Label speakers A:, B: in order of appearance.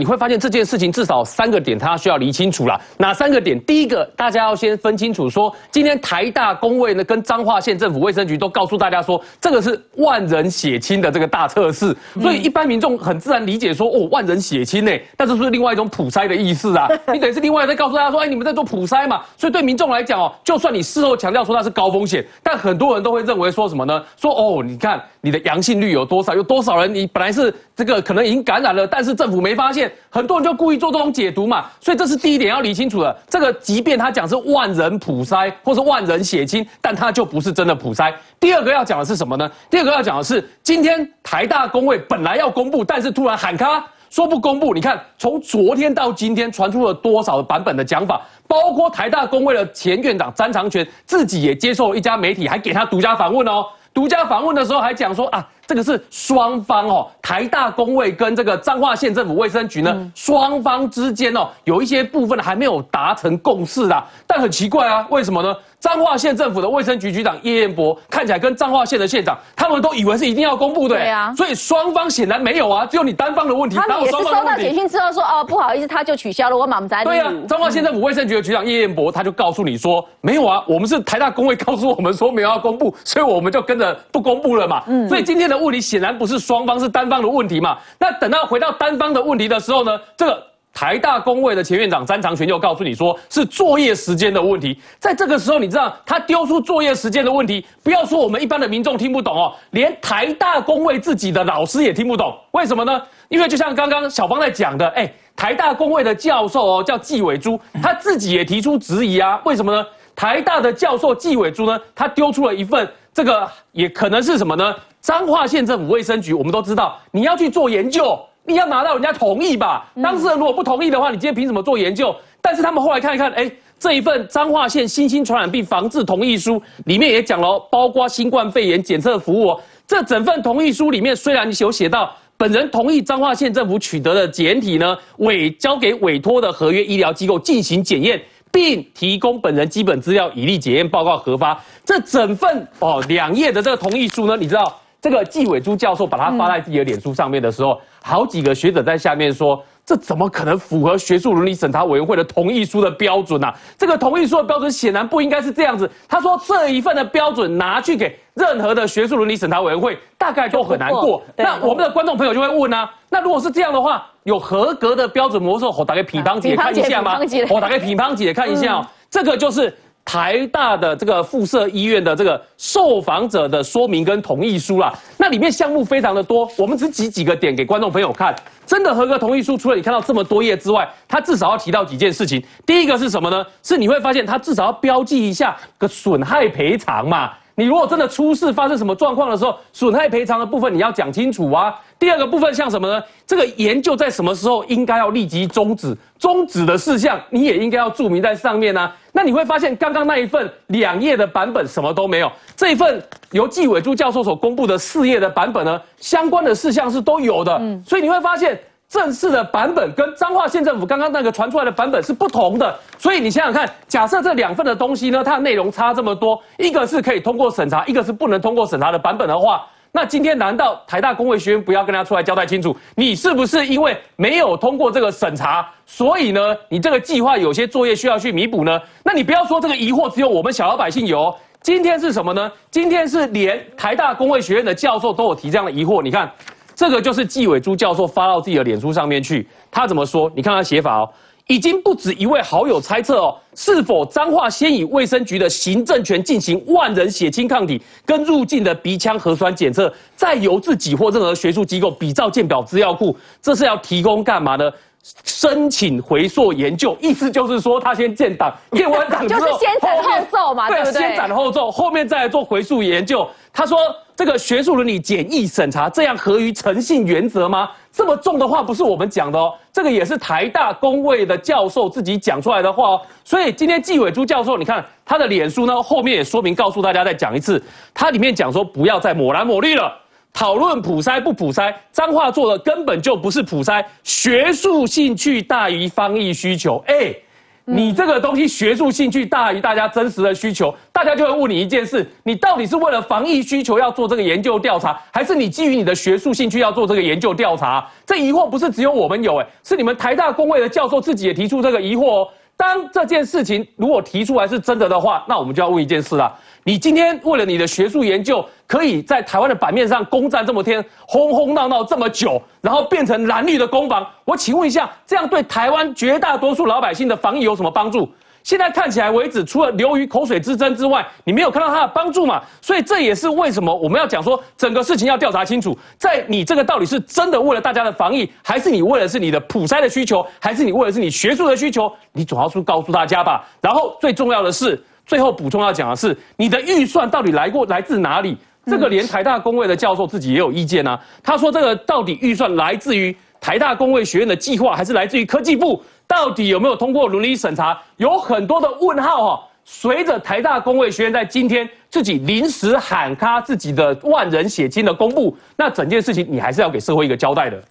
A: 你会发现这件事情至少三个点，它需要理清楚了。哪三个点？第一个，大家要先分清楚，说今天台大工位呢，跟彰化县政府卫生局都告诉大家说，这个是万人血清的这个大测试，所以一般民众很自然理解说，哦，万人血清呢，但是是另外一种普筛的意思啊。你等于是另外在告诉大家说，哎，你们在做普筛嘛？所以对民众来讲哦，就算你事后强调说它是高风险，但很多人都会认为说什么呢？说哦，你看你的阳性率有多少？有多少人你本来是这个可能已经感染了，但是政府没发现，很多人就故意做这种解读嘛。所以这是第一点要理清楚的。这个即便他讲是万人普筛或是万人血清，但他就不是真的普筛。第二个要讲的是什么呢？第二个要讲的是今天台大工位本来要公布，但是突然喊卡。说不公布，你看从昨天到今天传出了多少版本的讲法，包括台大工会的前院长詹长全自己也接受了一家媒体，还给他独家访问哦。独家访问的时候还讲说啊，这个是双方哦，台大工会跟这个彰化县政府卫生局呢，双方之间哦有一些部分还没有达成共识啦。但很奇怪啊，为什么呢？彰化县政府的卫生局局长叶彦博看起来跟彰化县的县长，他们都以为是一定要公布的，
B: 对啊，
A: 所以双方显然没有啊，只有你单方的问题。
B: 他们也是收到简讯之后说，哦，不好意思，他就取消了，我满不在。
A: 对啊，彰化县政府卫生局的局长叶彦博他就告诉你说，没有啊，我们是台大工会告诉我们说没有要公布，所以我们就跟着不公布了嘛。嗯，所以今天的问题显然不是双方，是单方的问题嘛。那等到回到单方的问题的时候呢，这个。台大工位的前院长詹长全就告诉你说，是作业时间的问题。在这个时候，你知道他丢出作业时间的问题，不要说我们一般的民众听不懂哦，连台大工位自己的老师也听不懂。为什么呢？因为就像刚刚小芳在讲的，哎，台大工位的教授哦，叫纪伟珠，他自己也提出质疑啊。为什么呢？台大的教授纪伟珠呢，他丢出了一份这个，也可能是什么呢？彰化县政府卫生局，我们都知道，你要去做研究。你要拿到人家同意吧？当事人如果不同意的话，你今天凭什么做研究？但是他们后来看一看，哎，这一份彰化县新兴传染病防治同意书里面也讲了，包括新冠肺炎检测服务。这整份同意书里面虽然有写到，本人同意彰化县政府取得的检体呢，委交给委托的合约医疗机构进行检验，并提供本人基本资料以利检验报告核发。这整份哦两页的这个同意书呢，你知道？这个纪伟珠教授把它发在自己的脸书上面的时候，好几个学者在下面说：“这怎么可能符合学术伦理审查委员会的同意书的标准呢？这个同意书的标准显然不应该是这样子。”他说：“这一份的标准拿去给任何的学术伦理审查委员会，大概都很难过。”那我们的观众朋友就会问啊：“那如果是这样的话，有合格的标准模式，我打给品方姐看一下吗？我打给品方姐看一下哦，这个就是。”台大的这个附设医院的这个受访者的说明跟同意书啦，那里面项目非常的多，我们只举几个点给观众朋友看。真的合格同意书，除了你看到这么多页之外，它至少要提到几件事情。第一个是什么呢？是你会发现它至少要标记一下个损害赔偿嘛。你如果真的出事发生什么状况的时候，损害赔偿的部分你要讲清楚啊。第二个部分像什么呢？这个研究在什么时候应该要立即终止？终止的事项你也应该要注明在上面呢。那你会发现刚刚那一份两页的版本什么都没有，这一份由纪伟珠教授所公布的四页的版本呢，相关的事项是都有的。嗯，所以你会发现。正式的版本跟彰化县政府刚刚那个传出来的版本是不同的，所以你想想看，假设这两份的东西呢，它的内容差这么多，一个是可以通过审查，一个是不能通过审查的版本的话，那今天难道台大工会学院不要跟他出来交代清楚，你是不是因为没有通过这个审查，所以呢，你这个计划有些作业需要去弥补呢？那你不要说这个疑惑只有我们小老百姓有，今天是什么呢？今天是连台大工会学院的教授都有提这样的疑惑，你看。这个就是纪伟珠教授发到自己的脸书上面去，他怎么说？你看他写法哦，已经不止一位好友猜测哦，是否彰化先以卫生局的行政权进行万人血清抗体跟入境的鼻腔核酸检测，再由自己或任何学术机构比照鉴表资料库，这是要提供干嘛呢？申请回溯研究，意思就是说他先建档，建完档之后，
B: 就是先斩后奏嘛，对不对？
A: 先斩后奏，后面再来做回溯研究。他说。这个学术伦理简易审查，这样合于诚信原则吗？这么重的话不是我们讲的哦，这个也是台大工位的教授自己讲出来的话哦。所以今天纪伟珠教授，你看他的脸书呢，后面也说明告诉大家再讲一次，他里面讲说不要再抹蓝抹绿了，讨论普筛不普筛，脏话做的根本就不是普筛，学术兴趣大于防疫需求。哎，你这个东西学术兴趣大于大家真实的需求，大家就会问你一件事：你到底是为了防疫需求要做这个研究调查，还是你基于你的学术兴趣要做这个研究调查？这疑惑不是只有我们有，哎，是你们台大工位的教授自己也提出这个疑惑哦。当这件事情如果提出来是真的的话，那我们就要问一件事了：你今天为了你的学术研究，可以在台湾的版面上攻占这么天，轰轰闹闹这么久，然后变成蓝绿的攻防，我请问一下，这样对台湾绝大多数老百姓的防疫有什么帮助？现在看起来为止，除了流于口水之争之外，你没有看到它的帮助嘛？所以这也是为什么我们要讲说，整个事情要调查清楚，在你这个到底是真的为了大家的防疫，还是你为了是你的普筛的需求，还是你为了是你学术的需求？你总要去告诉大家吧。然后最重要的是，最后补充要讲的是，你的预算到底来过来自哪里？这个连台大工位的教授自己也有意见啊。他说，这个到底预算来自于台大工位学院的计划，还是来自于科技部？到底有没有通过伦理审查？有很多的问号哈。随着台大工位学院在今天自己临时喊卡自己的万人血清的公布，那整件事情你还是要给社会一个交代的。